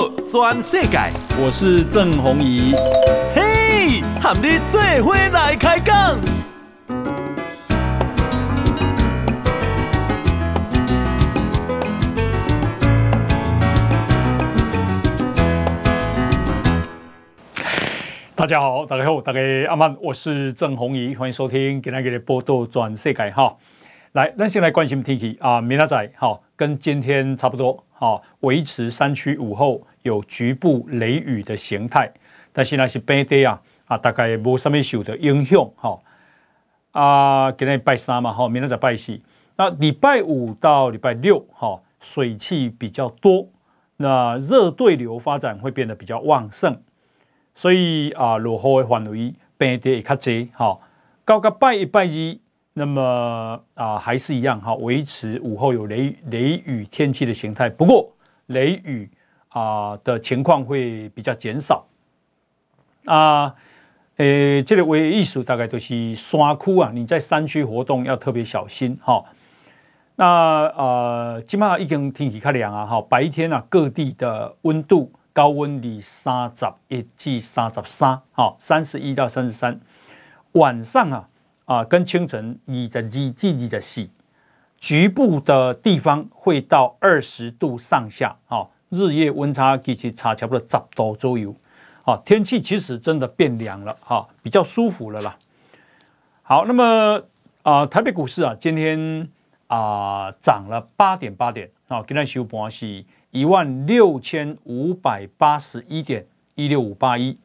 道全世界，我是郑弘仪。嘿，和你做伙来开讲。大家好，大家好，大家阿曼，我是郑弘仪，欢迎收听今天的报道全世界哈。来，那先来关心天气啊，明仔好，跟今天差不多。好，维持山区午后有局部雷雨的形态，但是那是白天啊啊，大概无什么受的影响。哈啊，今天拜三嘛，哈，明天再拜四。那礼拜五到礼拜六，哈，水汽比较多，那热对流发展会变得比较旺盛，所以啊，落后的范围白天会较多。哈，到个拜一拜二。那么啊，还是一样哈，维持午后有雷雷雨天气的形态。不过雷雨啊的情况会比较减少啊。诶，这个唯一艺术大概都是山区啊，你在山区活动要特别小心哈。那呃，基本上已经天气较凉啊哈，白天啊各地的温度高温里三十一至三十三，哈，三十一到三十三，晚上啊。啊，跟清晨二十二至二十四，局部的地方会到二十度上下，啊，日夜温差其实差差不多十度左右，啊，天气其实真的变凉了，哈，比较舒服了啦。好，那么啊，台北股市啊，今天啊涨了八点八点，啊，今天收盘是一万六千五百八十一点一六五八一，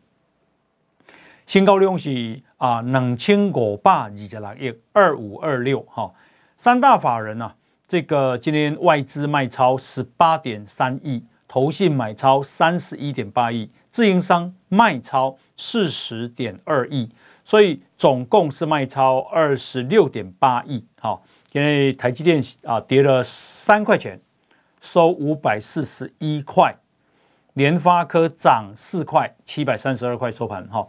新高量是。啊，两千五百二十六二五二六哈，三大法人啊，这个今天外资卖超十八点三亿，投信买超三十一点八亿，自营商卖超四十点二亿，所以总共是卖超二十六点八亿。好，因为台积电啊跌了三块钱，收五百四十一块，联发科涨四块，七百三十二块收盘哈。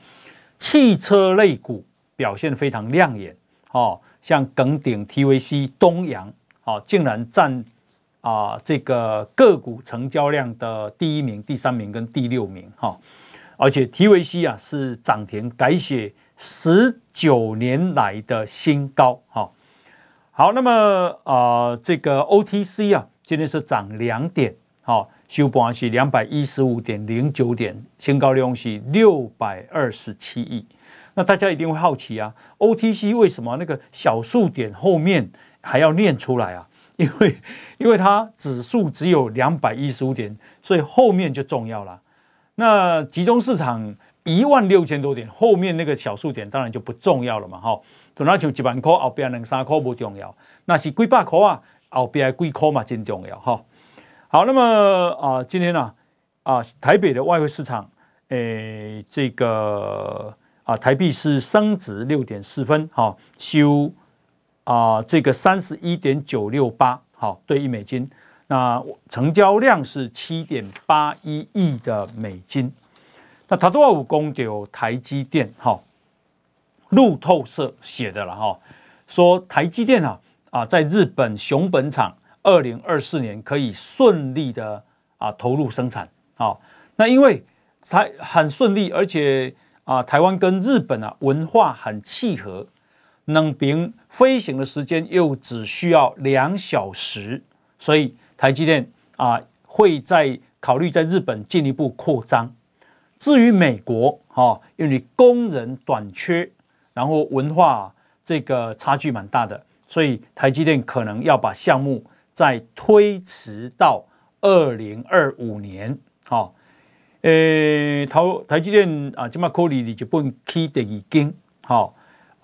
汽车类股表现非常亮眼，哦，像耿鼎、TVC、东阳，哦，竟然占啊这个个股成交量的第一名、第三名跟第六名，哈，而且 TVC 啊是涨停改写十九年来的新高，哈，好，那么啊这个 OTC 啊今天是涨两点，好。收盘是两百一十五点零九点，新高量是六百二十七亿。那大家一定会好奇啊，OTC 为什么那个小数点后面还要念出来啊？因为因为它指数只有两百一十五点，所以后面就重要了。那集中市场一万六千多点，后面那个小数点当然就不重要了嘛。哈，那就一万块后边两三块不重要，那是几百块啊，后边几块嘛真重要哈。好，那么啊，今天呢啊，台北的外汇市场，诶，这个啊，台币是升值六点四分，哈，收啊，这个三十一点九六八，好，兑一美金。那成交量是七点八一亿的美金。那他都要公有台积电，哈，路透社写的了，哈，说台积电啊啊，在日本熊本厂。二零二四年可以顺利的啊投入生产，好，那因为才很顺利，而且啊台湾跟日本啊文化很契合，能凭飞行的时间又只需要两小时，所以台积电啊会在考虑在日本进一步扩张。至于美国，哈，因为工人短缺，然后文化这个差距蛮大的，所以台积电可能要把项目。再推迟到二零二五年，好，诶，台台积电啊，今麦科里你就不能去第二间，好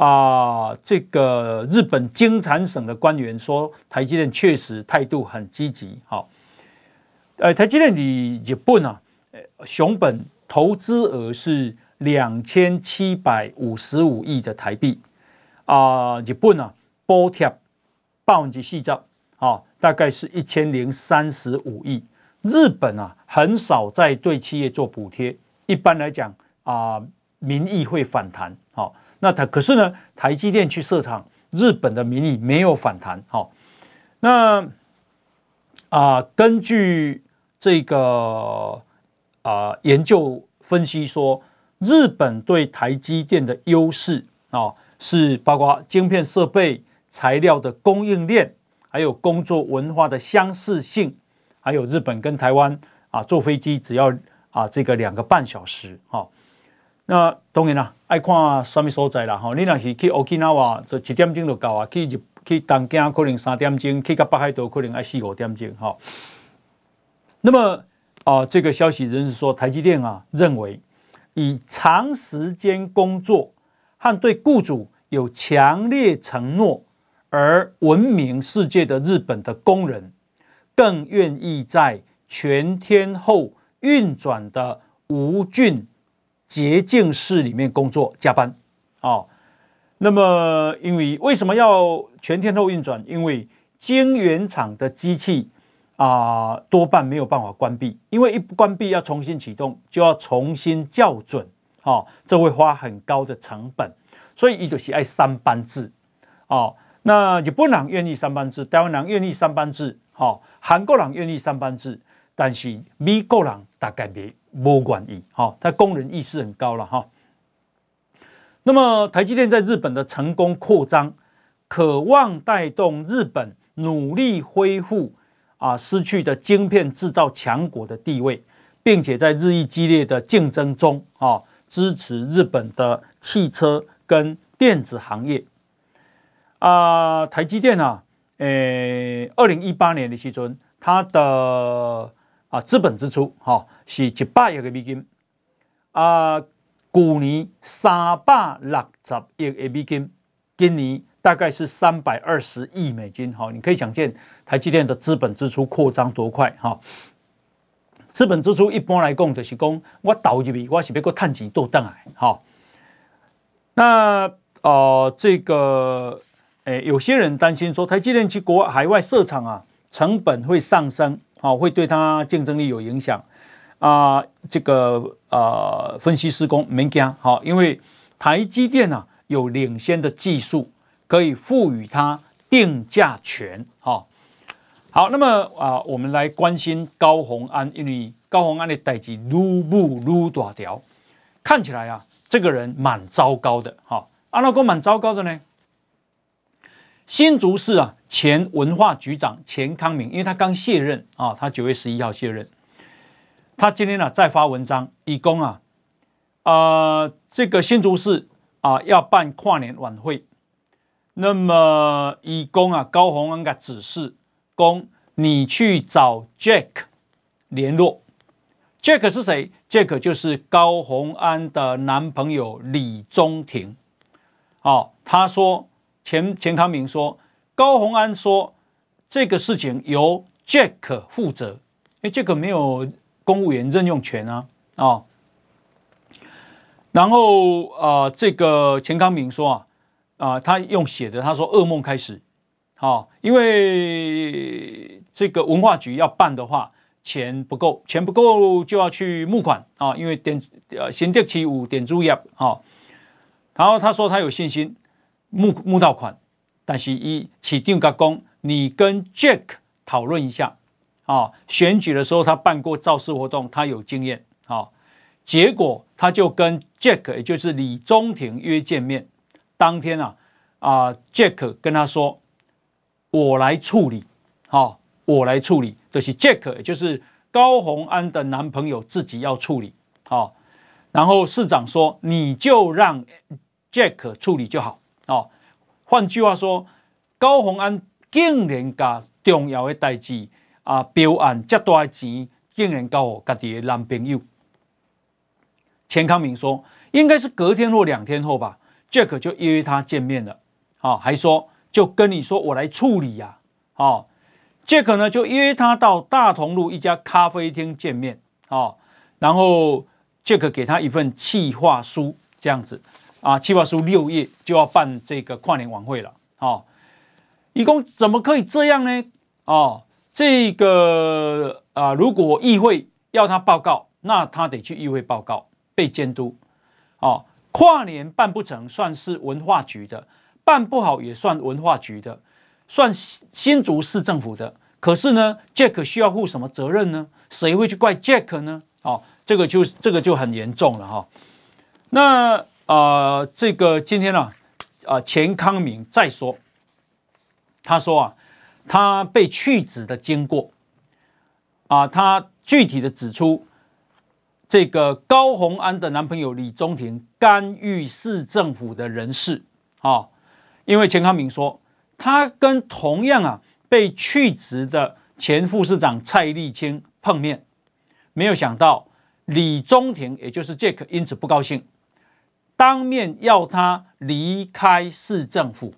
啊，这个日本经产省的官员说，台积电确实态度很积极，好，呃，台积电你日本啊，熊本投资额是两千七百五十五亿的台币啊，日本啊，补贴百分之四十，好。大概是一千零三十五亿。日本啊，很少在对企业做补贴。一般来讲啊，民意会反弹。好，那它可是呢，台积电去设厂，日本的民意没有反弹。好，那啊，根据这个啊、研究分析说，日本对台积电的优势啊、哦，是包括晶片设备、材料的供应链，还有工作文化的相似性，还有日本跟台湾啊坐飞机只要啊这个两个半小时哈、那当然啦，爱看什么所在啦哈。你若是去 Okinawa 就一点钟就到啊，去日去东京可能三点钟，去到北海道可能要四五点钟哈、那么啊、呃，这个消息人士说，台积电啊认为，以长时间工作和对雇主有强烈承诺而闻名世界的日本的工人，更愿意在全天候运转的无菌洁净室里面工作加班。哦，那么因为为什么要全天候运转？因为晶圆厂的机器。啊，多半没有办法关闭，因为一关闭要重新启动，就要重新校准，哦，这会花很高的成本，所以伊就是爱三班制，哦，那日本人愿意三班制，台湾人愿意三班制，哦，韩国人愿意三班制，但是美国人大概没不愿意，哈，他工人意识很高了，哈。那么台积电在日本的成功扩张，渴望带动日本努力恢复。啊，失去的晶片制造强国的地位，并且在日益激烈的竞争中啊，支持日本的汽车跟电子行业。啊，台积电啊，诶，二零一八年的时阵，它的啊资本支出哈是一百亿个美金，啊，去年三百六十亿个美金，今年。大概是三百二十亿美金，哈，你可以想见台积电的资本支出扩张多快，哈。资本支出一般来讲就是讲，我投入去，我是要个赚钱多等来，哈。那呃，这个诶，有些人担心说，台积电去国海外设厂啊，成本会上升，啊，会对它竞争力有影响啊。这个呃，分析师工没加，好，因为台积电啊有领先的技术。可以赋予它定价权，哈，好，那么啊，我们来关心高虹安，因为高虹安的代志愈舞愈大条，看起来啊，这个人蛮糟糕的，哈，阿老公蛮糟糕的呢。新竹市啊，前文化局长钱康明，因为他刚卸任啊，他九月十一号卸任，他今天呢、再发文章，以公啊，啊、呃，这个新竹市啊要办跨年晚会。那么，以公啊，高虹安的指示，公你去找 Jack 联络。Jack 是谁？Jack 就是高虹安的男朋友李宗廷。哦，他说钱钱康明说，高虹安说这个事情由 Jack 负责，因为 Jack 没有公务员任用权啊。哦，然后啊、呃，这个钱康明说啊。啊，他用写的，他说噩梦开始，好，因为这个文化局要办的话，钱不够，钱不够就要去募款啊，因为点呃新店起五点注意啊，然后他说他有信心募募到款，但是一起定个工，你跟 Jack 讨论一下啊，选举的时候他办过造势活动，他有经验啊，结果他就跟 Jack 也就是李宗廷约见面。当天啊，啊，Jack 跟他说：“我来处理，好，我来处理。”就是 Jack，也就是高虹安的男朋友自己要处理，好。然后市长说：“你就让 Jack 处理就好。”换句话说，高虹安竟然把重要的代志啊，标案这么大钱，竟然交给自己的男朋友。钱康明说：“应该是隔天或两天后吧。” Jack 就约他见面了，啊，还说就跟你说我来处理呀，啊，Jack 呢就约他到大同路一家咖啡厅见面，啊，然后 Jack 给他一份企划书，这样子，啊，企划书六页就要办这个跨年晚会了，啊，一共怎么可以这样呢？啊，这个啊，如果议会要他报告，那他得去议会报告，被监督，啊。跨年办不成，算是文化局的；办不好也算文化局的，算新竹市政府的。可是呢，Jack 需要负什么责任呢？谁会去怪 Jack 呢？哦，这个就这个就很严重了哈。那、呃，这个今天呢啊、钱康明再说，他说啊，他被去职的经过。啊，他具体的指出，这个高虹安的男朋友李宗廷干预市政府的人事。啊，因为钱康明说，他跟同样啊被去职的前副市长蔡立清碰面，没有想到李宗廷也就是 Jack 因此不高兴，当面要他离开市政府。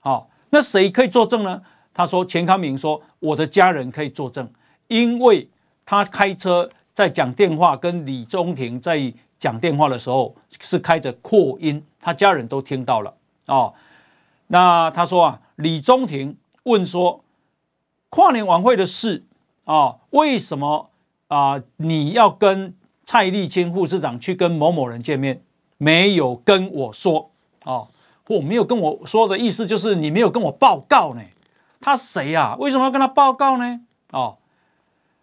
好，那谁可以作证呢？他说钱康明说，我的家人可以作证，因为他开车。在讲电话跟李宗廷在讲电话的时候是开着扩音，他家人都听到了哦。那他说啊，李宗廷问说，跨年晚会的事啊，为什么啊你要跟蔡立清副市长去跟某某人见面，没有跟我说哦，我没有跟我说的意思就是你没有跟我报告呢。他谁呀？为什么要跟他报告呢？哦。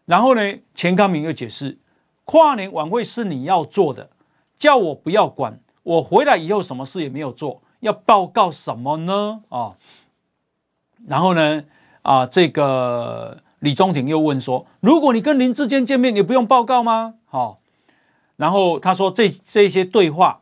然后呢，钱康明又解释，跨年晚会是你要做的，叫我不要管。我回来以后什么事也没有做，要报告什么呢？哦，然后呢，啊，这个李宗廷又问说，如果你跟林志坚见面，你不用报告吗？好、哦，然后他说这这些对话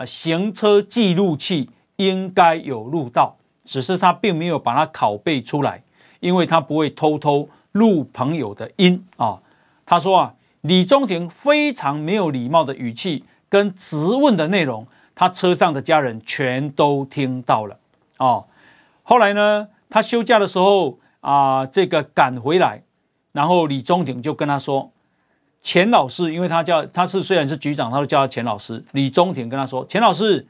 啊，行车记录器应该有录到，只是他并没有把它拷贝出来，因为他不会偷偷。录朋友的音啊，他说啊，李宗廷非常没有礼貌的语气跟质问的内容，他车上的家人全都听到了哦。后来呢，他休假的时候啊，这个赶回来，然后李宗廷就跟他说：“钱老师，因为他叫他是虽然是局长，他都叫他钱老师。”李宗廷跟他说：“钱老师，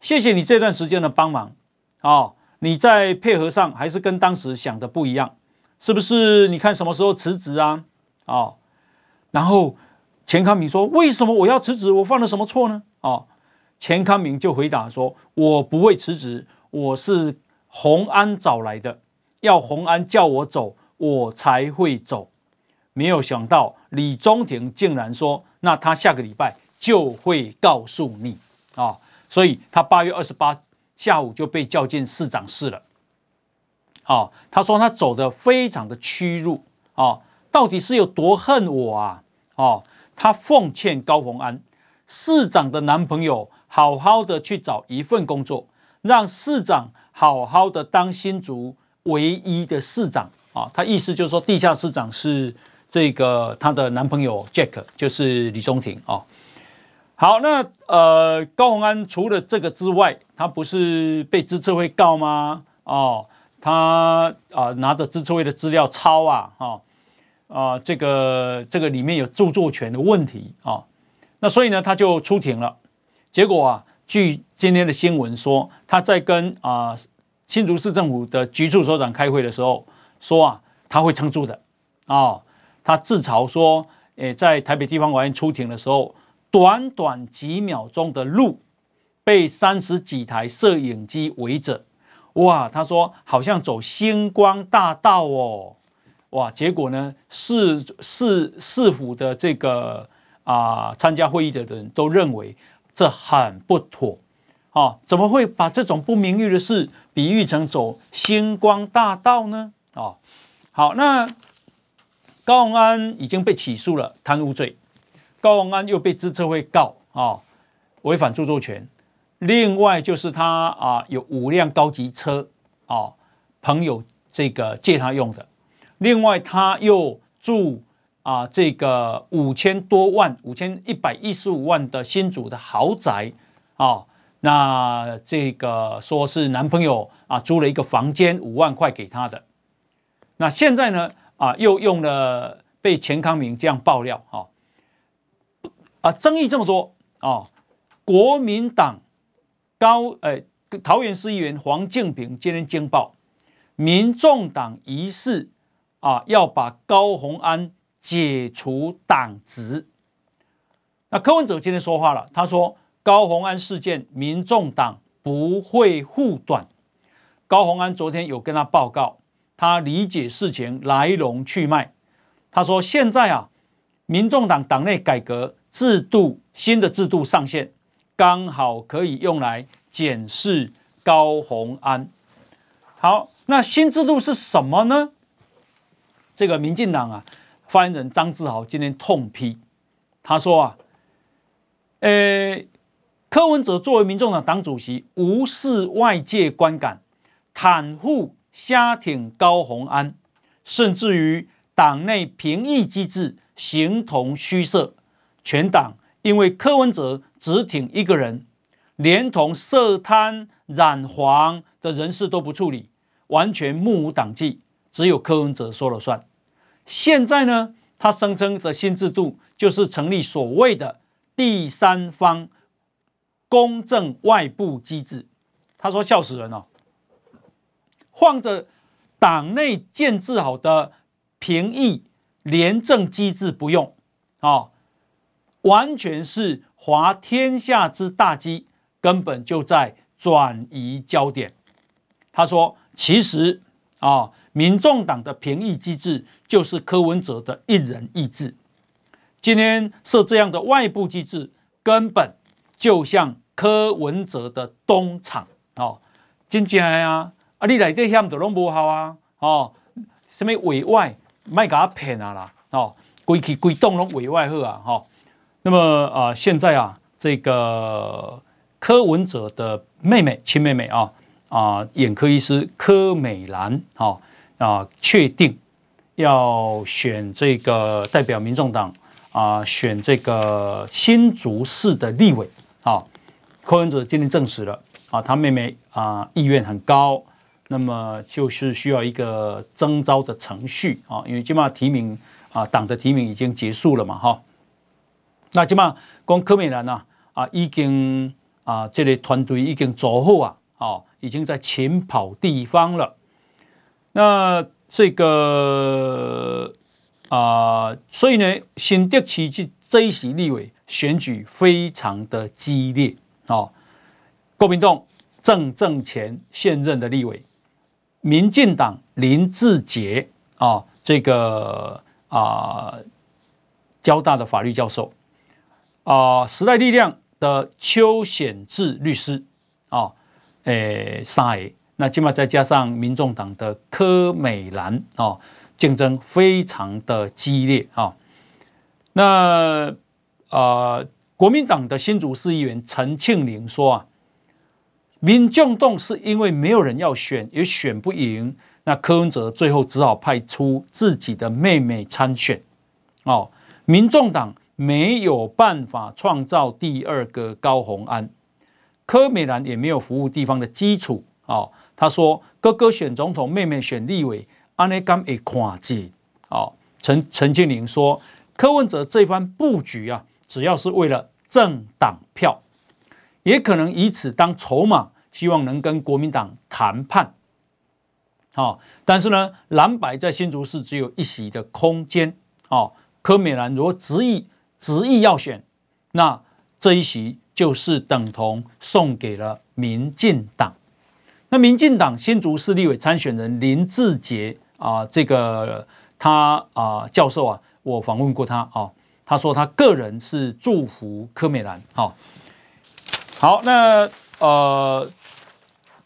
谢谢你这段时间的帮忙啊，你在配合上还是跟当时想的不一样。”是不是？你看什么时候辞职啊？哦，然后钱康明说：“为什么我要辞职？我犯了什么错呢？”哦，钱康明就回答说：“我不会辞职，我是洪安找来的，要洪安叫我走，我才会走。”没有想到李宗廷竟然说：“那他下个礼拜就会告诉你啊！”，所以他八月二十八下午就被叫进市长室了。哦，他说他走得非常的屈辱哦，到底是有多恨我啊？哦，他奉劝高虹安市长的男朋友好好的去找一份工作，让市长好好的当新竹唯一的市长啊、他意思就是说，地下市长是这个他的男朋友 Jack，就是李宗廷、哦。好，那呃，高虹安除了这个之外，他不是被支策会告吗？哦。他啊拿着支策会的资料抄啊，哦啊这个这个里面有著作权的问题啊，那所以呢他就出庭了。结果啊，据今天的新闻说，他在跟啊新竹市政府的局处首长开会的时候说啊，他会撑住的啊。他自嘲说，诶，在台北地方法院出庭的时候，短短几秒钟的路被三十几台摄影机围着。哇，他说好像走星光大道哦，哇，结果呢，市市市府的这个啊、参加会议的人都认为这很不妥，哦，怎么会把这种不名誉的事比喻成走星光大道呢？哦，好，那高虹安已经被起诉了贪污罪，高虹安又被资策会告啊、违反著作权。另外就是他啊有五辆高级车啊，朋友这个借他用的。另外他又住啊这个五千多万、五千一百一十五万的新竹的豪宅啊，那这个说是男朋友啊租了一个房间五万块给他的。那现在呢啊又用了被钱康明这样爆料啊啊争议这么多啊，国民党。高诶，桃园市议员黄敬平今天惊爆，民众党疑似啊要把高虹安解除党职。那柯文哲今天说话了，他说高虹安事件，民众党不会护短。高虹安昨天有跟他报告，他理解事情来龙去脉。他说现在啊，民众党党内改革制度新的制度上线，刚好可以用来检视高虹安。好，那新制度是什么呢？这个民进党啊，发言人张志豪今天痛批，他说啊，呃，柯文哲作为民众党党主席，无视外界观感，袒护瞎挺高虹安，甚至于党内评议机制形同虚设，全党因为柯文哲只挺一个人，连同涉贪染黄的人事都不处理。完全目无党纪，只有柯文哲说了算。现在呢，他声称的新制度就是成立所谓的第三方公正外部机制。他说笑死人了，放着党内建制好的评议廉政机制不用啊，完全是滑天下之大稽，根本就在转移焦点。他说。其实啊，民众党的评议机制就是柯文哲的一人意志。今天设这样的外部机制，根本就像柯文哲的东厂哦，真正啊！啊，你来这项都拢无效啊！哦，什么委外，卖给他骗啊啦！哦，规气规栋拢委外好啊！哈、那么啊、现在啊，这个柯文哲的妹妹，亲妹妹啊。啊，眼科医师柯美兰，哈啊，确定要选这个代表民众党啊，选这个新竹市的立委，啊，柯文哲今天证实了，啊，他妹妹啊意愿很高，那么就是需要一个征召的程序啊，因为起码提名啊，党的提名已经结束了嘛，哈，那起码光柯美兰呐，啊，已经啊，这个团队已经做好啊，哦。已经在前跑地方了，那这个啊、所以呢，新竹市这一席立委选举非常的激烈哦。国民党郑正前现任的立委，民进党林志杰啊，这个啊，交大的法律教授啊，时代力量的邱显智律师啊。诶，三个，那起码再加上民众党的柯美兰啊，竞争非常的激烈啊。那呃，国民党的新竹市议员陈庆龄说啊，民众党是因为没有人要选，也选不赢，那柯文哲最后只好派出自己的妹妹参选。哦，民众党没有办法创造第二个高虹安。柯美兰也没有服务地方的基础哦。他说：“哥哥选总统，妹妹选立委，安内甘会看见。”哦，陈陈庆龄说：“柯文哲这番布局啊，只要是为了政党票，也可能以此当筹码，希望能跟国民党谈判。好，但是呢，蓝白在新竹市只有一席的空间。哦，柯美兰如果执意执意要选，那这一席。”就是等同送给了民进党。那民进党新竹市立委参选人林志杰啊，这个他啊教授啊，我访问过他啊，他说他个人是祝福柯美兰。好，好，那呃，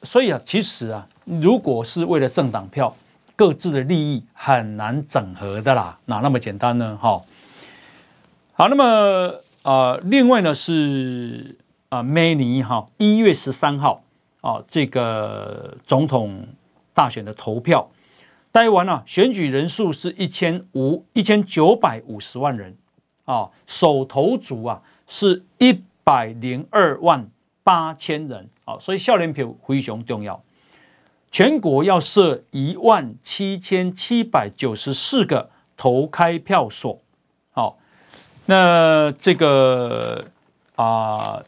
所以啊，其实啊，如果是为了政党票，各自的利益很难整合的啦，哪那么简单呢？哈，好，那么。呃，另外呢是啊，明年哈一月十三号啊，这个总统大选的投票，台湾啊选举人数是一千五一千九百五十万人啊，首投族啊是一百零二万八千人啊，所以笑脸票非常重要。全国要设一万七千七百九十四个投开票所，好。那这个啊，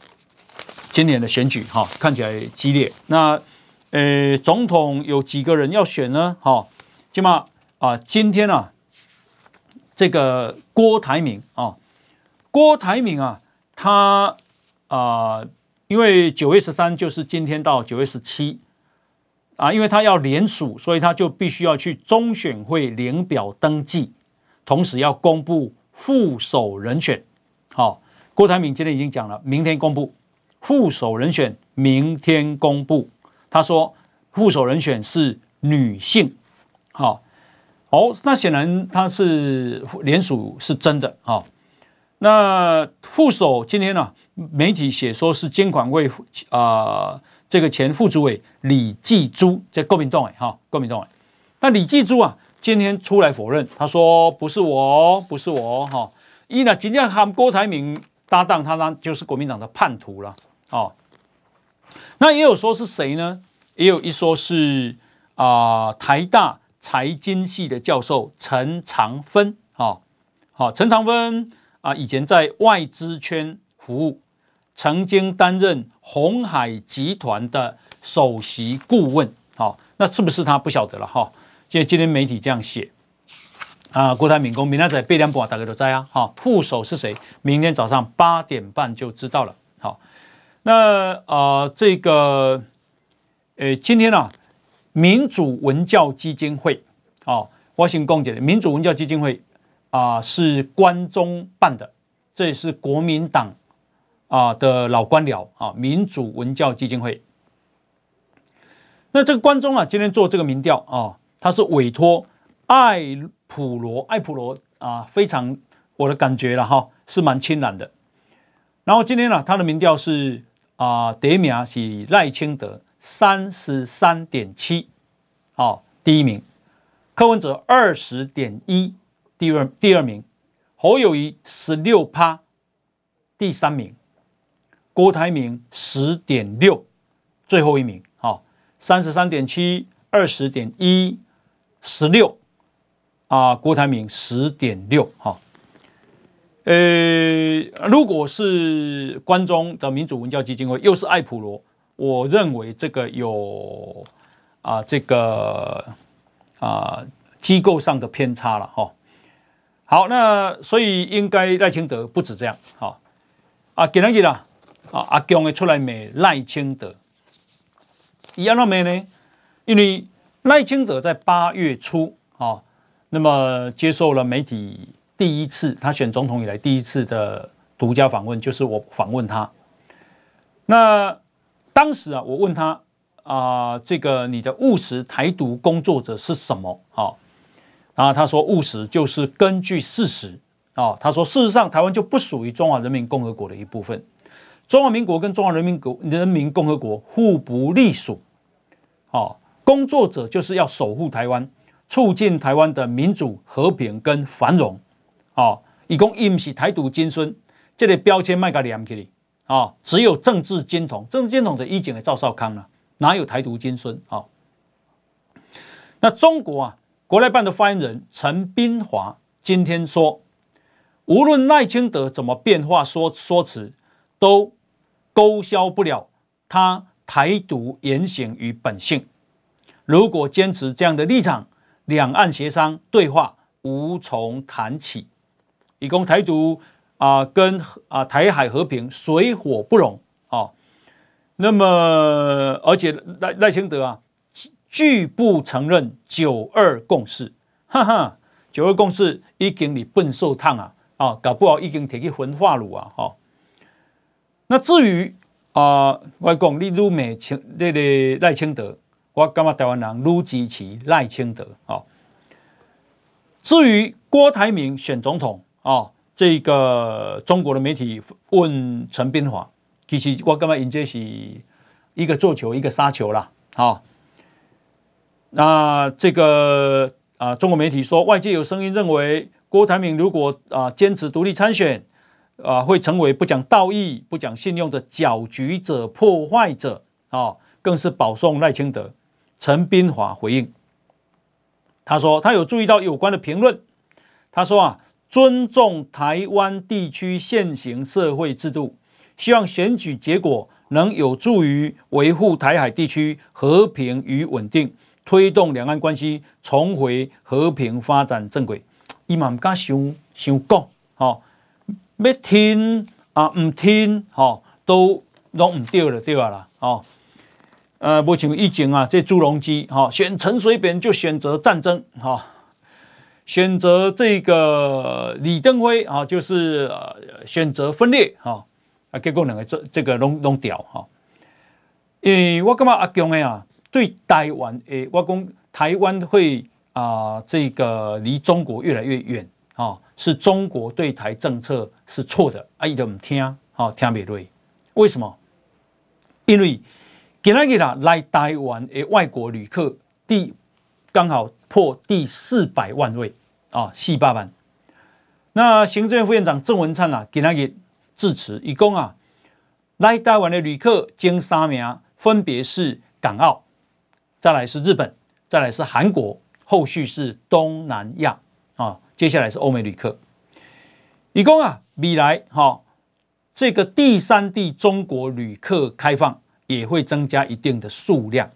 今年的选举哈、哦、看起来激烈。那呃，总统有几个人要选呢？哈、哦，起码啊，今天啊，这个郭台铭啊，郭台铭啊，他啊，因为九月十三就是今天到九月十七啊，因为他要连署，所以他就必须要去中选会领表登记，同时要公布。副手人选，好，郭台铭今天已经讲了，明天公布副手人选，明天公布。他说副手人选是女性，好，哦，那显然他是联署是真的啊。那副手今天呢、媒体写说是监管会啊、呃，这个前副主委李继珠在国民党哎哈，国民党哎，那李继珠啊，今天出来否认，他说不是我，不是我哈，一呢今天喊郭台铭。搭档他呢，就是国民党的叛徒了哦。那也有说是谁呢？也有一说是啊、呃，台大财经系的教授陈长芬。好，好，陈长芬啊，以前在外资圈服务，曾经担任鸿海集团的首席顾问。好，那是不是他不晓得了哈？今今天媒体这样写。啊，郭台铭公，明天在八点半大家都在啊。好，副手是谁？明天早上八点半就知道了。好，那啊、呃，这个，呃，今天啊，民主文教基金会，哦，我先讲解的，民主文教基金会啊、是关中办的，这是国民党啊的老官僚啊，民主文教基金会。那这个关中啊，今天做这个民调啊，他是委托艾。普罗艾普罗啊，非常我的感觉了哈，是蛮清蓝的。然后今天呢、啊，他的民调是啊，第一名是赖清德三十三点七，好，第一名；柯文哲二十点一，第二第二名；侯友谊十六趴，第三名；郭台铭十点六，最后一名。好，三十三点七，二十点一，十六。啊，郭台铭十点六哈，呃，如果是关中的民主文教基金会，又是爱普罗，我认为这个有啊，这个啊机构上的偏差了哈。好，那所以应该赖清德不止这样好。啊，今天啦，啊阿强的出来骂赖清德，一样那没呢？因为赖清德在八月初啊。那么接受了媒体第一次，他选总统以来第一次的独家访问，就是我访问他。那当时啊，我问他啊、呃，这个你的务实台独工作者是什么？啊，然后他说务实就是根据事实啊。他说事实上台湾就不属于中华人民共和国的一部分，中华民国跟中华人民国人民共和国互不隶属。啊，工作者就是要守护台湾。促进台湾的民主、和平跟繁荣，哦，以供伊唔是台独精神，这个标签卖个两起哩，哦，只有政治金统，政治金统的以前的赵少康啊，哪有台独精神？哦，那中国啊，国台办的发言人陈斌华今天说，无论赖清德怎么变化说说辞，都勾销不了他台独言行与本性。如果坚持这样的立场，两岸协商对话无从谈起，以供台独啊、跟啊、台海和平水火不容啊、那么而且赖赖清德啊拒不承认九二共识，哈哈，九二共识已经你笨受烫啊啊，搞不好已经提去焚化炉啊哈、那至于啊，我讲你卢美清那个赖清德。我感觉台湾人撸支持赖清德啊。至于郭台铭选总统啊，这个中国的媒体问陈斌华，其实我感觉因这是一个做球，一个杀球啦。好，那这个啊，中国媒体说，外界有声音认为，郭台铭如果啊坚持独立参选啊，会成为不讲道义、不讲信用的搅局者、破坏者啊，更是保送赖清德。陈斌华回应，他说他有注意到有关的评论，他说啊，尊重台湾地区现行社会制度，希望选举结果能有助于维护台海地区和平与稳定，推动两岸关系重回和平发展正轨。伊嘛唔敢想想讲，哦，要听啊唔听，哦，都拢唔对了，对啊啦，哦。呃，目前疫情啊，这朱镕基吼选陈水扁就选择战争哈，选择这个李登辉啊，就是呃选择分裂哈啊，结果两个这这个拢拢掉哈。因为我感觉阿强的啊，对台湾诶，我讲台湾会啊，这个离中国越来越远啊，是中国对台政策是错的，啊，伊都唔听，好听不对，为什么？因为今仔日啦来台湾的外国旅客第刚好破第四百万位啊，四百万。那行政院副院长郑文灿啊，今仔日致辞，伊讲啊，来台湾的旅客前三名。分别是港澳，再来是日本，再来是韩国，后续是东南亚啊，接下来是欧美旅客。以供啊，未来哈，这个第三地中国旅客开放也会增加一定的数量。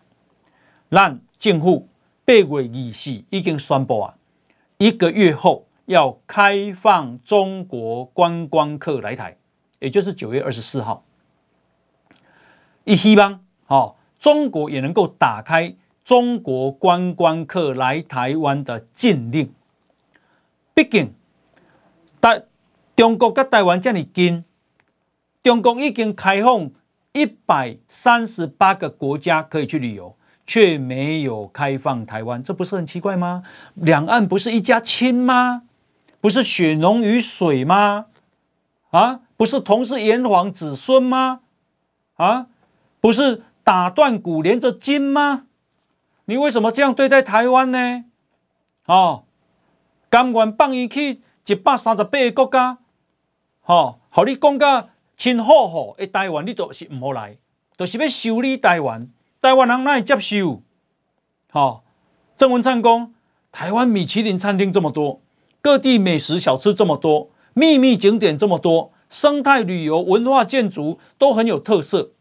让政府八月二四已经宣布啊，一个月后要开放中国观光客来台，也就是九月二十四号。一希望。哦，中国也能够打开中国观光客来台湾的禁令。毕竟，台中国跟台湾这么近，中国已经开放一百三十八个国家可以去旅游，却没有开放台湾，这不是很奇怪吗？两岸不是一家亲吗？不是血浓于水吗？啊，不是同是炎黄子孙吗？啊，不是。打断骨连着筋吗？你为什么这样对待台湾呢？哦，甘愿放伊去一百三十八个国家，哦，和你讲个亲好好的台湾，你都是唔好来，就是要修理台湾，台湾人哪会接受？哦，郑文灿讲，台湾米其林餐厅这么多，各地美食小吃这么多，秘密景点这么多，生态旅游、文化建筑都很有特色。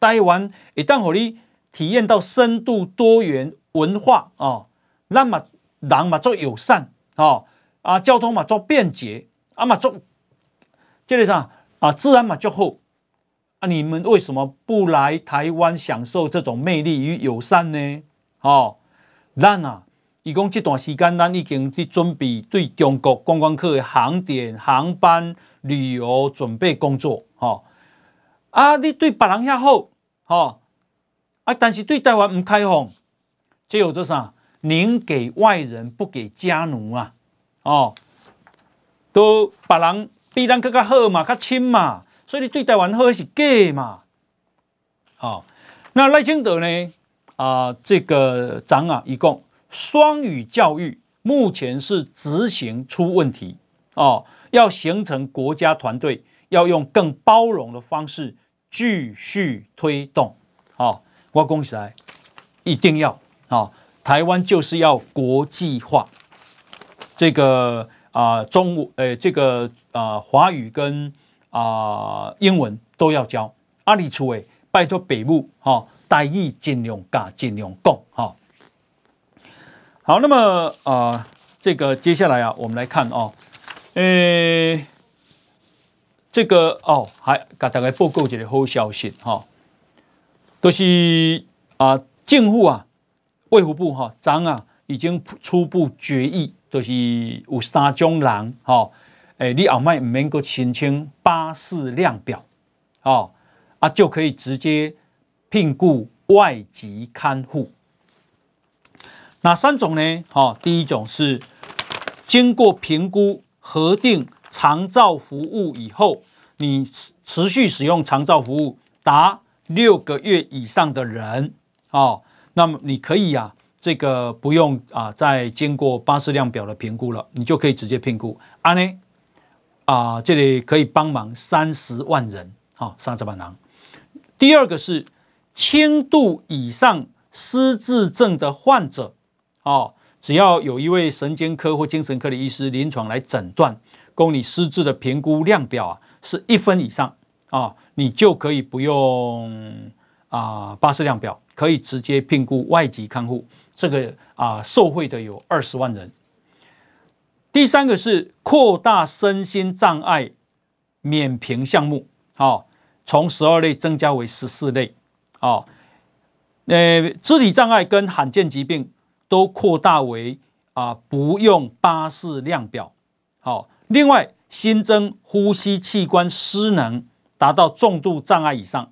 台湾一旦让你体验到深度多元文化啊，那么人嘛做友善啊，啊交通嘛做便捷啊嘛做，这个啥啊自然嘛就好啊，你们为什么不来台湾享受这种魅力与友善呢？哦，咱啊，一共这段时间，咱已经去准备对中国观光客的航点、航班、旅游准备工作，哈。啊，你对别人遐好，吼啊，但是对台湾唔开放，这有做啥？宁给外人，不给家奴啊！哦，都别人比咱更加好嘛，较亲嘛，所以你对台湾好是假嘛？那赖清德呢？啊，这个长啊，一共双语教育目前是执行出问题哦，要形成国家团队。要用更包容的方式继续推动，好，我恭喜来一定要好！台湾就是要国际化，这个啊中诶这个啊华语跟啊英文都要教。阿里出诶，拜托北部哈，台语尽量讲，尽量讲哈。好，那么啊这个接下来啊，我们来看哦，诶。这个哦，还给大家报告一个好消息哈，就是啊，政府啊，卫福部哈长啊，已经初步决议，就是有三种人哈，诶，你后卖唔免个申请巴氏量表，哦，啊就可以直接聘雇外籍看护。哪三种呢？哈，第一种是经过评估核定。长照服务以后，你持续使用长照服务达六个月以上的人，哦，那么你可以啊，这个不用啊，再经过巴氏量表的评估了，你就可以直接聘雇。啊呢，啊，这里可以帮忙三十万人，好，三十万人。第二个是轻度以上失智症的患者，哦，只要有一位神经科或精神科的医师临床来诊断。供你私自的评估量表啊，是一分以上啊，你就可以不用啊巴氏量表，可以直接聘雇外籍看护。这个啊受惠的有二十万人。第三个是扩大身心障碍免评项目，好，从十二类增加为十四类，呃，肢体障碍跟罕见疾病都扩大为啊不用巴氏量表。好，另外新增呼吸器官失能达到重度障碍以上，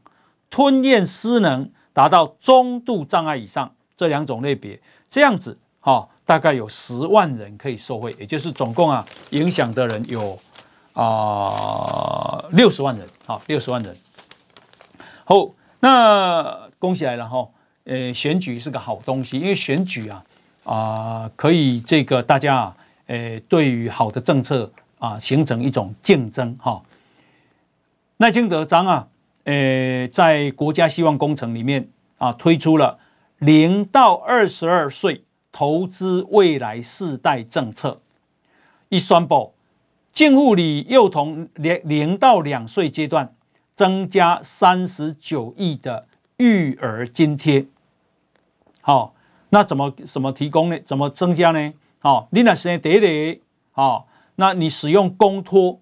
吞咽失能达到中度障碍以上这两种类别，这样子哈，大概有十万人可以受惠，也就是总共啊影响的人有啊六十万人，好六十万人。好，那恭喜来了哈，呃，选举是个好东西，因为选举啊啊可以这个大家啊，呃，对于好的政策啊形成一种竞争哈。赖清德章啊，呃，在国家希望工程里面啊推出了零到二十二岁投资未来世代政策，一宣布政府里幼童零零到两岁阶段。增加三十九亿的育儿津贴，好，那怎么怎么提供呢？怎么增加呢？好，你那时间得得，好，那你使用公托，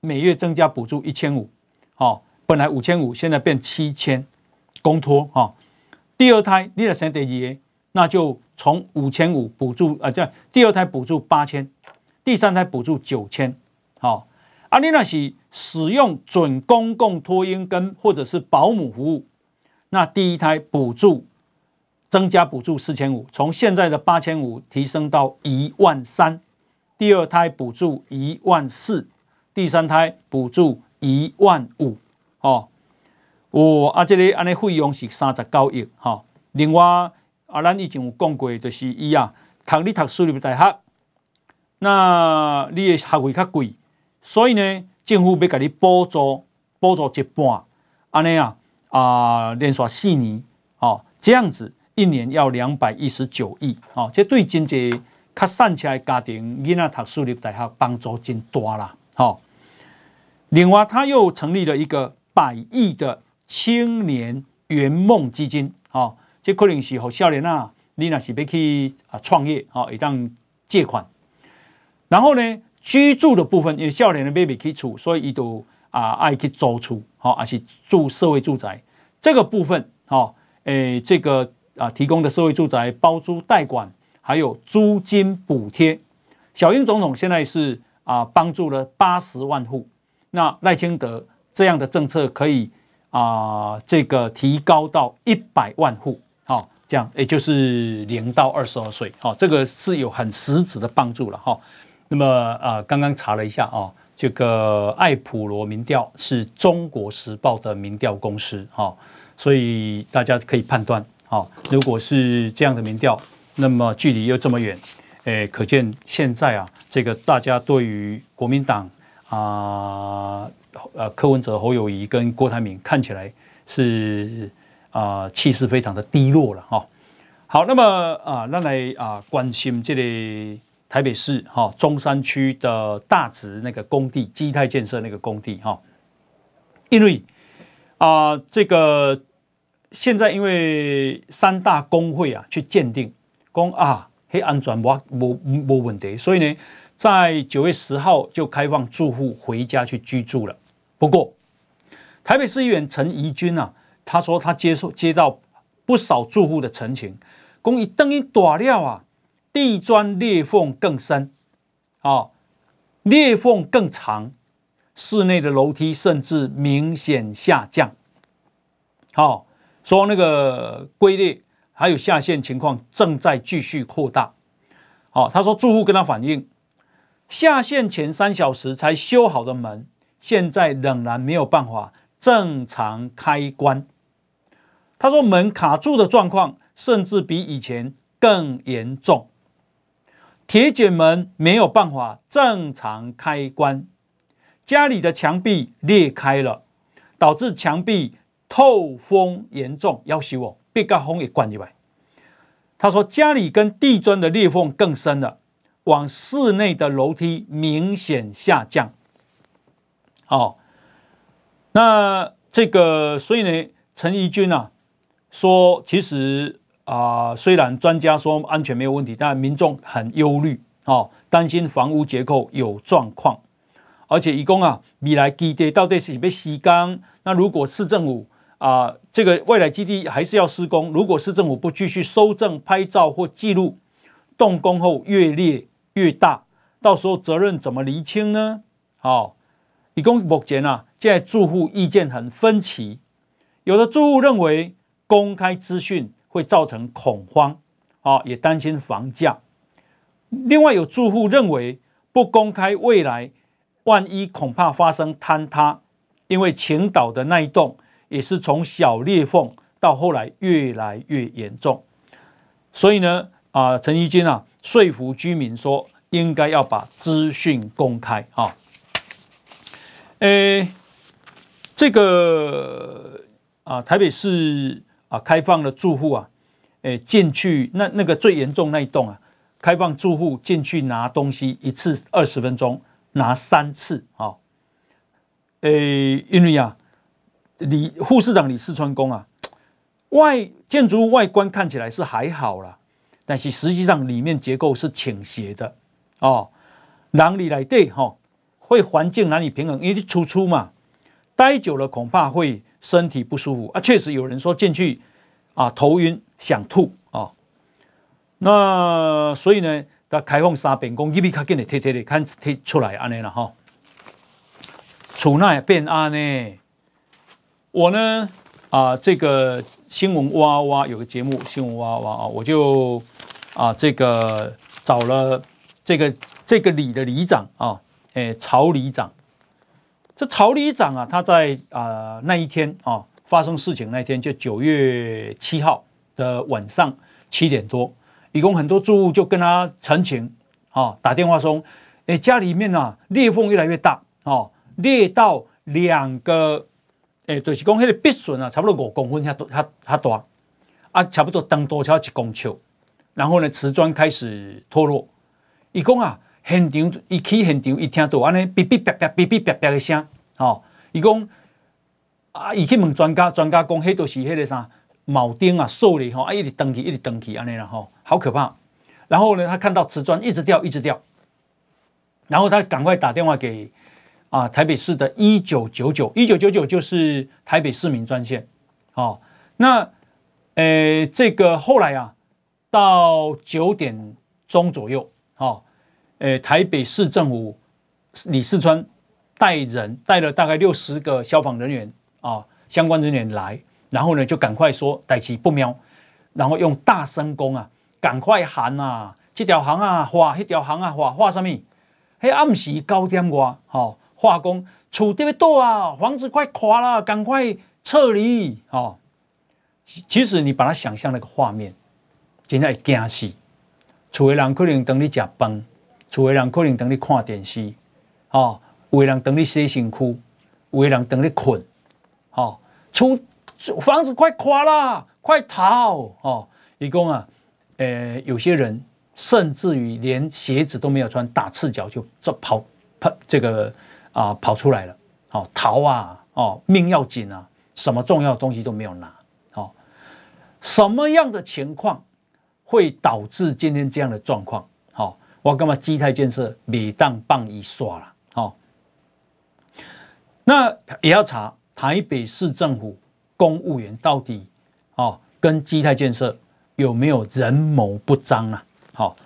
每月增加补助一千五，好，本来五千五，现在变七千，公托哈。第二胎你那时间得几？那就从五千五补助啊，这样第二胎补助八千，第三胎补助九千，好。啊，你那是使用准公共托婴跟或者是保姆服务，那第一胎补助增加补助四千五，从现在的八千五提升到一万三，第二胎补助一万四，第三胎补助一万五，哦，哦，啊，这里安尼费用是三十九亿，哈、另外啊，咱以前有讲过，就是伊啊，读你读私立大学，那你的学费较贵。所以呢，政府要给你补助，补助一半，安尼啊啊，连续四年，哦，这样子一年要两百一十九亿，哦，这对经济较散起来家庭囡仔读私立大学帮助真大啦，哦。另外，他又成立了一个百亿的青年圆梦基金，哦，这可能是给少年啊，你若是要去啊创业，哦，一张借款，然后呢，居住的部分，因为少年的 baby 可以住，所以伊都啊爱去租厝，好，而是住社会住宅。这个部分，哦，诶，这个啊提供的社会住宅包租代管，还有租金补贴。小英总统现在是啊帮助了八十万户，那赖清德这样的政策可以啊这个提高到一百万户，好，这样也就是零到二十二岁，好，这个是有很实质的帮助了，哈。那么啊，刚刚查了一下啊，这个艾普罗民调是中国时报的民调公司哈，所以大家可以判断哈，如果是这样的民调，那么距离又这么远，诶，可见现在啊，这个大家对于国民党啊，呃，柯文哲、侯友宜跟郭台铭看起来是啊，气势非常的低落了哈。好，那么啊，那来啊，关心这里。台北市哈中山区的大直那个工地，基泰建设那个工地哈，因为啊这个现在因为三大工会啊去鉴定，讲啊黑安全无无无问题，所以呢在九月十号就开放住户回家去居住了。不过台北市议员陈怡君啊，他说他接受接到不少住户的陈情，讲伊等于大了啊。地砖裂缝更深，啊，裂缝更长，室内的楼梯甚至明显下降。好，说那个龟裂还有下陷情况正在继续扩大。好，他说住户跟他反映，下陷前三小时才修好的门，现在仍然没有办法正常开关。他说门卡住的状况甚至比以前更严重。铁卷门没有办法正常开关，家里的墙壁裂开了，导致墙壁透风严重，要修哦，别个风也关起来。他说家里跟地砖的裂缝更深了，往室内的楼梯明显下降。好，那这个所以呢，陈怡君啊说，其实。啊、虽然专家说安全没有问题，但民众很忧虑，哦，担心房屋结构有状况，而且一共啊，未来基地到底是被施工？那如果市政府啊、这个未来基地还是要施工，如果市政府不继续收证、拍照或记录，动工后越裂越大，到时候责任怎么厘清呢？好，一共目前啊，现在住户意见很分歧，有的住户认为公开资讯会造成恐慌，啊，也担心房价。另外有住户认为不公开，未来万一恐怕发生坍塌，因为青岛的那一栋也是从小裂缝到后来越来越严重，所以呢，啊，陈仪君啊，说服居民说应该要把资讯公开啊，诶，这个啊，台北市啊开放了住户啊，诶进去那那个最严重那一栋啊。开放住户进去拿东西，一次二十分钟拿三次啊！诶，因为啊，李护士长李四川公啊，外建筑物外观看起来是还好啦，但是实际上里面结构是倾斜的哦。哪里来对哈？会环境难以平衡，因为出出嘛，待久了恐怕会身体不舒服啊。确实有人说进去啊头晕想吐啊。那所以呢，他开放三遍，讲一米卡紧的贴贴的，看贴出来安尼了哈。厝内变安呢？我呢啊、这个新闻哇哇有个节目，新闻哇哇啊，我就啊这个找了这个这个里的里长啊，诶曹里长。这曹里长啊，他在啊、那一天啊发生事情那一天，就九月七号的晚上七点多。一共很多住户就跟他陈情，啊，打电话说，哎，家里面啊裂缝越来越大，哦，裂到两个，哎，就是讲迄个壁损啊，差不多五公分，遐多它它大，啊，差不多长多超一公尺，然后呢，瓷砖开始脱落。伊讲啊，现场伊去现场伊听到安尼哔哔啪啪哔哔啪啪的声，哦，伊讲啊，伊去问专家，专家讲，迄都是迄个啥？铆钉啊，受力吼，啊，一直登起，一直登起，安尼啦，吼，好可怕。然后呢，他看到瓷砖一直掉，一直掉，然后他赶快打电话给啊台北市的一九九九，一九九九就是台北市民专线。哦，那呃，这个后来啊，到九点钟左右，哦，呃，台北市政府李四川带人带了大概六十个消防人员啊，相关人员来。然后呢，就赶快说逮起不喵，然后用大声公啊，赶快喊啊，这条巷啊画，那条巷啊画，画什么？嘿，暗时九点外，哈，画工厝这边倒啊，房子快垮了，赶快撤离，哈。其实你把它想象那个画面，真的会惊死。厝的人可能等你吃饭，厝的人可能等你看电视，哦，有的人等你洗身躯，有的人等你困，哦，厝。房子快垮了，快逃哦！一共啊，呃，有些人甚至于连鞋子都没有穿，打赤脚就这跑跑这个啊、跑出来了，好、哦、逃啊！哦，命要紧啊！什么重要的东西都没有拿，哦，什么样的情况会导致今天这样的状况？好、哦，我干嘛基泰建设每当棒一刷了，好、哦，那也要查台北市政府。公务员到底哦，跟基泰建设有没有人谋不臧啊？好，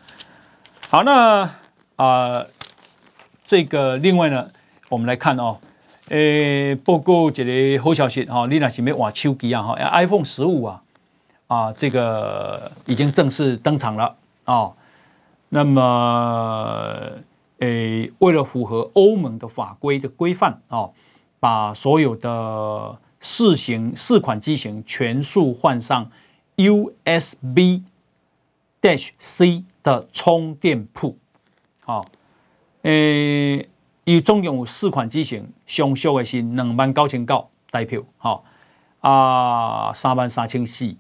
好，那啊、呃，这个另外呢，我们来看哦，诶，报告这个好消息哈，你那是没换手机啊？哈，iPhone 十五啊，啊，这个已经正式登场了啊、哦。那么，诶，为了符合欧盟的法规的规范啊、哦，把所有的。四型四款机型全数换上 USB-C 的充电铺，好，诶，伊总共有四款机型，上俗的是两万九千九台票，好，啊，三万三千四，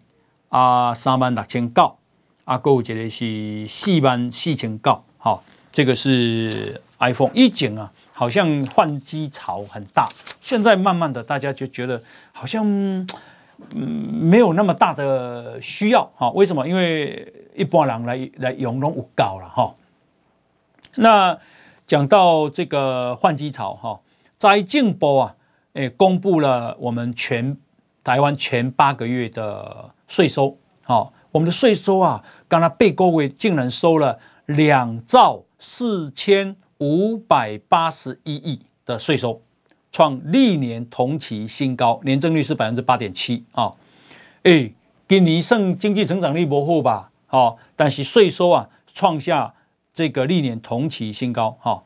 啊，三万六千九，啊，还有一个是四万四千九，好，这个是 iPhone 一景啊。好像换机潮很大，现在慢慢的大家就觉得好像嗯没有那么大的需要哈？为什么？因为一般人来来用拢有够了哈。那讲到这个换机潮哈，在进波啊，诶，公布了我们全台湾前八个月的税收，好，我们的税收啊，刚才被高位竟然收了两兆四千五百八十一亿的税收，创历年同期新高，年增率是百分之八点七啊。哎，今年剩经济成长率不好吧？好，但是税收啊，创下这个历年同期新高哈。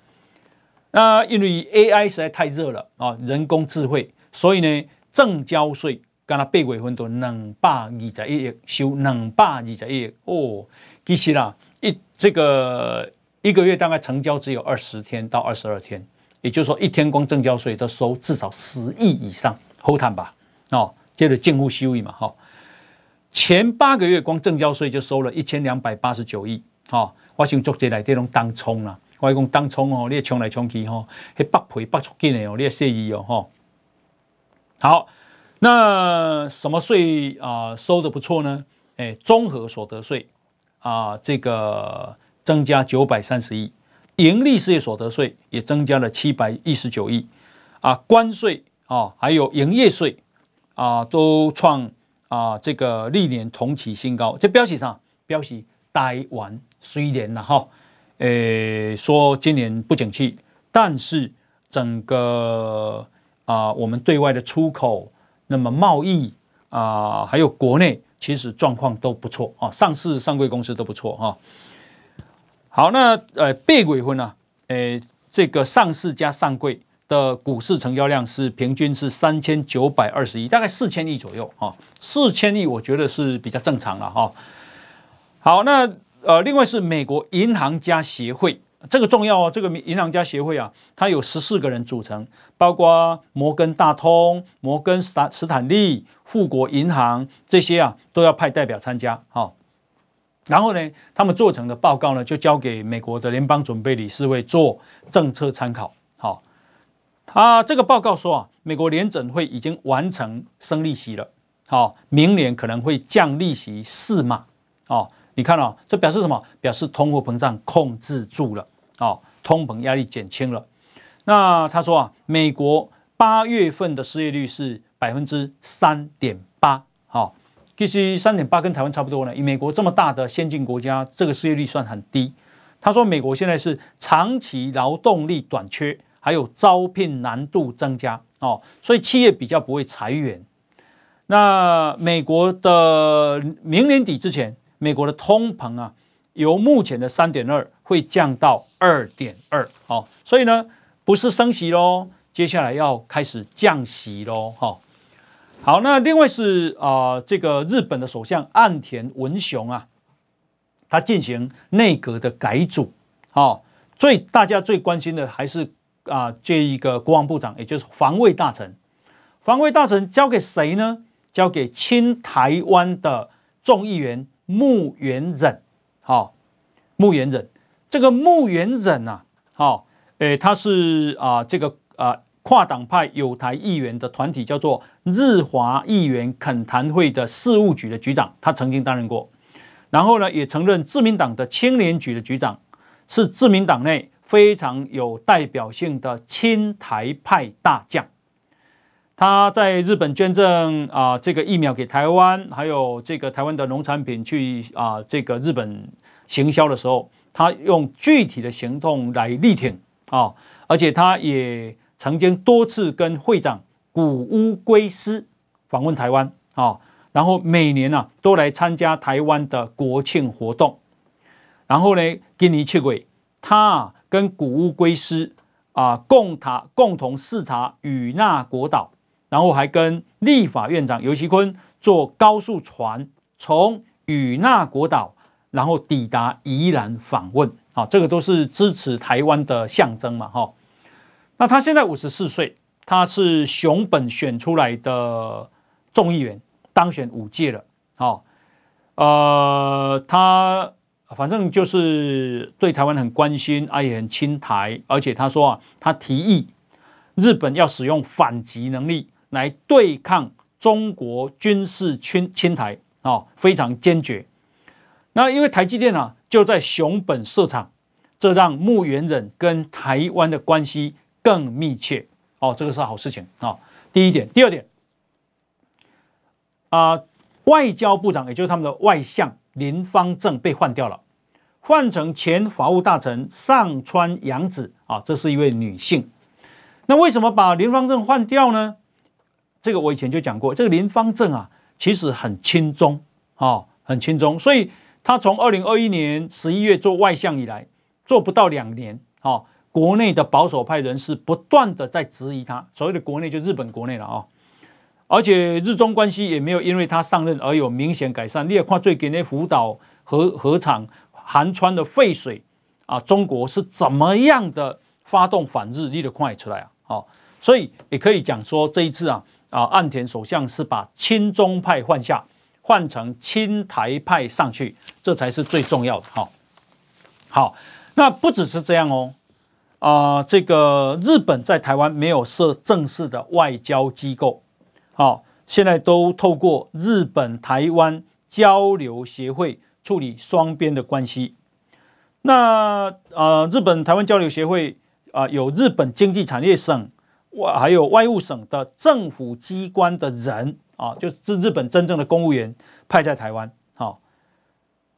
那因为 AI 实在太热了啊，人工智慧，所以呢，正交税刚才八月份都两百二十一亿，收两百二十一亿哦。其实啦，一这个一个月大概成交只有二十天到二十二天，也就是说一天光正交税都收至少十亿以上，好谈吧？哦，接着净户收益嘛，哈。前八个月光正交税就收了一千两百八十九亿，哦。我想做者来这种当冲啦。我讲当冲哦，你冲来冲去吼，迄北赔北出紧的哦，你设意哦吼。好，那什么税啊、呃、收得不错呢？哎，综合所得税啊，这个增加九百三十亿，盈利事业所得税也增加了七百一十九亿啊，关税啊，还有营业税啊，都创啊这个历年同期新高。这标题上标题台湾虽然了哈。诶，说今年不景气，但是整个啊、我们对外的出口，那么贸易啊、呃，还有国内，其实状况都不错啊，上市上柜公司都不错哈。好，那呃，八月份呢，诶，这个上市加上柜的股市成交量是平均是三千九百二十亿，大概四千亿左右啊，四千亿我觉得是比较正常了哈。好，那。呃，另外是美国银行家协会，这个重要哦。这个银行家协会啊，它有十四个人组成，包括摩根大通、摩根斯坦斯坦利、富国银行这些啊，都要派代表参加。好，然后呢，他们做成的报告呢，就交给美国的联邦准备理事会做政策参考。好，他这个报告说啊，美国联准会已经完成升利息了。好，明年可能会降利息四码。哦。你看哦，这表示什么？表示通货膨胀控制住了，哦，通膨压力减轻了。那他说啊，美国八月份的失业率是百分之三点八，好，其实三点八跟台湾差不多呢。以美国这么大的先进国家，这个失业率算很低。他说，美国现在是长期劳动力短缺，还有招聘难度增加，哦，所以企业比较不会裁员。那美国的明年底之前。美国的通膨啊，由目前的三点二会降到二点二，好，所以呢，不是升息喽，接下来要开始降息喽，哈，好，那另外是啊、呃，这个日本的首相岸田文雄啊，他进行内阁的改组，好，最大家最关心的还是啊、呃，这一个国防部长，也就是防卫大臣，防卫大臣交给谁呢？交给亲台湾的众议员。木原忍，好，木原忍，这个木原稔呐，好，诶，他是啊，这个啊跨党派友台议员的团体叫做日华议员恳谈会的事务局的局长，他曾经担任过，然后呢，也曾任自民党的青年局的局长，是自民党内非常有代表性的亲台派大将。他在日本捐赠啊，这个疫苗给台湾，还有这个台湾的农产品去啊，这个日本行销的时候，他用具体的行动来力挺啊，而且他也曾经多次跟会长谷屋圭司访问台湾啊，然后每年啊都来参加台湾的国庆活动，然后呢，今年七月，他跟谷屋圭司啊共塔共同视察与那国岛。然后还跟立法院长游锡堃坐高速船从与那国岛，然后抵达宜兰访问，啊，这个都是支持台湾的象征嘛，哈。那他现在五十四岁，他是熊本选出来的众议员，当选五届了，好，呃，他反正就是对台湾很关心，啊，也很亲台，而且他说啊，他提议日本要使用反击能力。来对抗中国军事侵侵台啊，非常坚决。那因为台积电啊就在熊本设厂，这让木原忍跟台湾的关系更密切哦，这个是好事情啊。第一点，第二点啊，外交部长也就是他们的外相林芳正被换掉了，换成前法务大臣上川阳子啊，这是一位女性。那为什么把林芳正换掉呢？这个我以前就讲过，这个林芳正啊，其实很轻中啊，很轻中，所以他从二零二一年十一月做外相以来，做不到两年啊，国内的保守派人士不断的在质疑他，所谓的国内就日本国内了啊。而且日中关系也没有因为他上任而有明显改善。你也看最近那福岛核核厂含氚的废水啊，中国是怎么样的发动反日？你得看出来啊！好，所以也可以讲说这一次啊啊，岸田首相是把亲中派换下，换成亲台派上去，这才是最重要的。哈，好，那不只是这样哦，啊，这个日本在台湾没有设正式的外交机构。好，现在都透过日本台湾交流协会处理双边的关系。那啊、呃，日本台湾交流协会啊、有日本经济产业省外还有外务省的政府机关的人啊，就是日本真正的公务员派在台湾。好，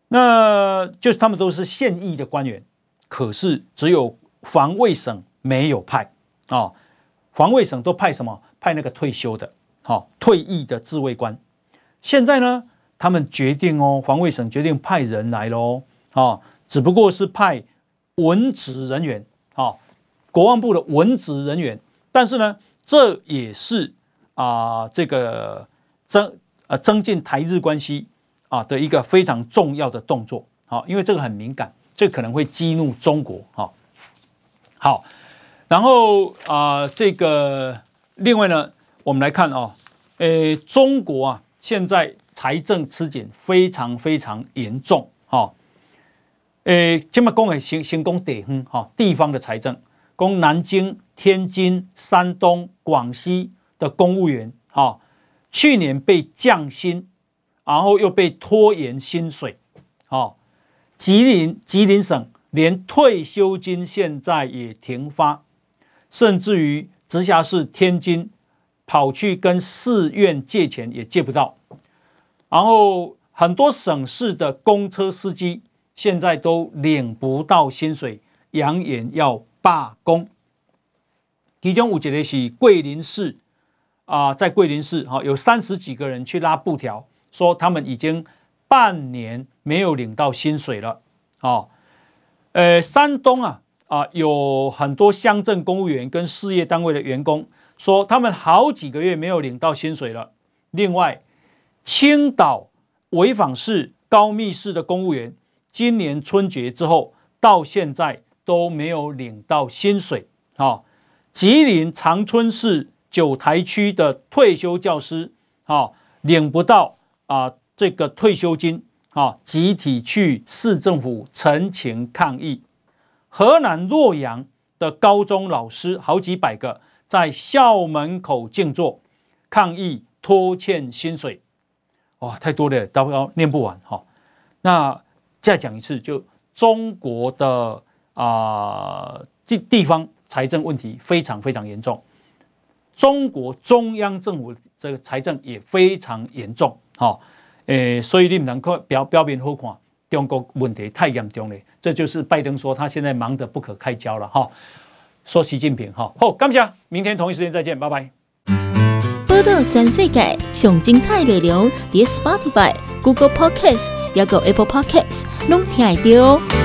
那就是他们都是现役的官员，可是只有防卫省没有派啊，防卫省都派什么？派那个退休的。好，退役的自卫官，现在呢，他们决定哦，防卫省决定派人来喽。啊，只不过是派文职人员，啊，国防部的文职人员，但是呢，这也是啊，这个增呃增进台日关系啊的一个非常重要的动作。好，因为这个很敏感，这可能会激怒中国。好，好，然后啊，这个另外呢。我们来看啊、哦，诶，中国啊，现在财政吃紧，非常非常严重哈。诶，这么讲诶，行行公地方哈，地方的财政，供南京、天津、山东、广西的公务员哈，去年被降薪，然后又被拖延薪水，哈，吉林吉林省连退休金现在也停发，甚至于直辖市天津。跑去跟寺院借钱也借不到，然后很多省市的公车司机现在都领不到薪水，扬言要罢工。其中有一个是桂林市啊，在桂林市哈有三十几个人去拉布条，说他们已经半年没有领到薪水了。啊，呃，山东啊啊有很多乡镇公务员跟事业单位的员工。说他们好几个月没有领到薪水了。另外，青岛潍坊市高密市的公务员，今年春节之后到现在都没有领到薪水。啊，吉林长春市九台区的退休教师，啊，领不到啊这个退休金，啊，集体去市政府陈情抗议。河南洛阳的高中老师好几百个。在校门口静坐抗议拖欠薪水，哇，太多了，都要念不完哈。那再讲一次，就中国的啊地地方财政问题非常非常严重，中国中央政府这个财政也非常严重哈。诶，所以你们能够表表面好看，中国问题太严重了，这就是拜登说他现在忙得不可开交了哈。说习近平哈，好，感谢，明天同一时间再见，拜拜。报道全世界上精彩内容，点 Spotify、Google Podcasts，还有 Apple Podcasts，拢听得到。